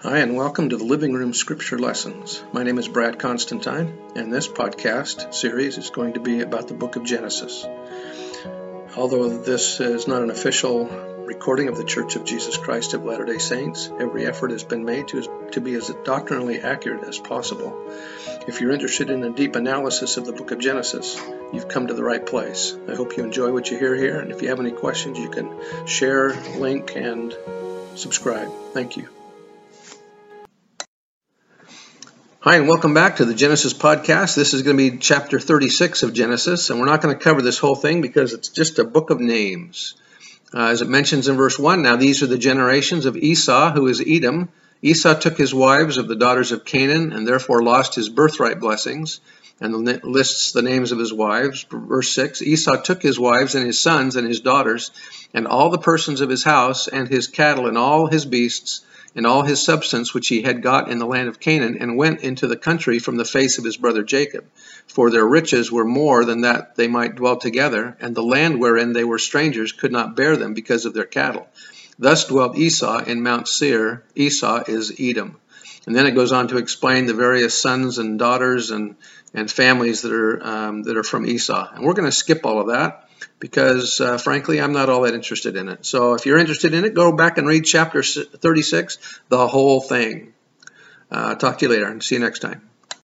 Hi, and welcome to the Living Room Scripture Lessons. My name is Brad Constantine, and this podcast series is going to be about the book of Genesis. Although this is not an official recording of the Church of Jesus Christ of Latter day Saints, every effort has been made to, to be as doctrinally accurate as possible. If you're interested in a deep analysis of the book of Genesis, you've come to the right place. I hope you enjoy what you hear here, and if you have any questions, you can share, link, and subscribe. Thank you. Hi, and welcome back to the Genesis podcast. This is going to be chapter 36 of Genesis, and we're not going to cover this whole thing because it's just a book of names. Uh, as it mentions in verse 1, now these are the generations of Esau, who is Edom. Esau took his wives of the daughters of Canaan and therefore lost his birthright blessings, and lists the names of his wives. Verse 6 Esau took his wives and his sons and his daughters, and all the persons of his house, and his cattle, and all his beasts and all his substance which he had got in the land of Canaan, and went into the country from the face of his brother Jacob. For their riches were more than that they might dwell together, and the land wherein they were strangers could not bear them because of their cattle. Thus dwelt Esau in Mount Seir. Esau is Edom. And then it goes on to explain the various sons and daughters and, and families that are, um, that are from Esau. And we're going to skip all of that because uh, frankly, I'm not all that interested in it. So if you're interested in it, go back and read chapter 36, the whole thing. Uh, talk to you later and see you next time.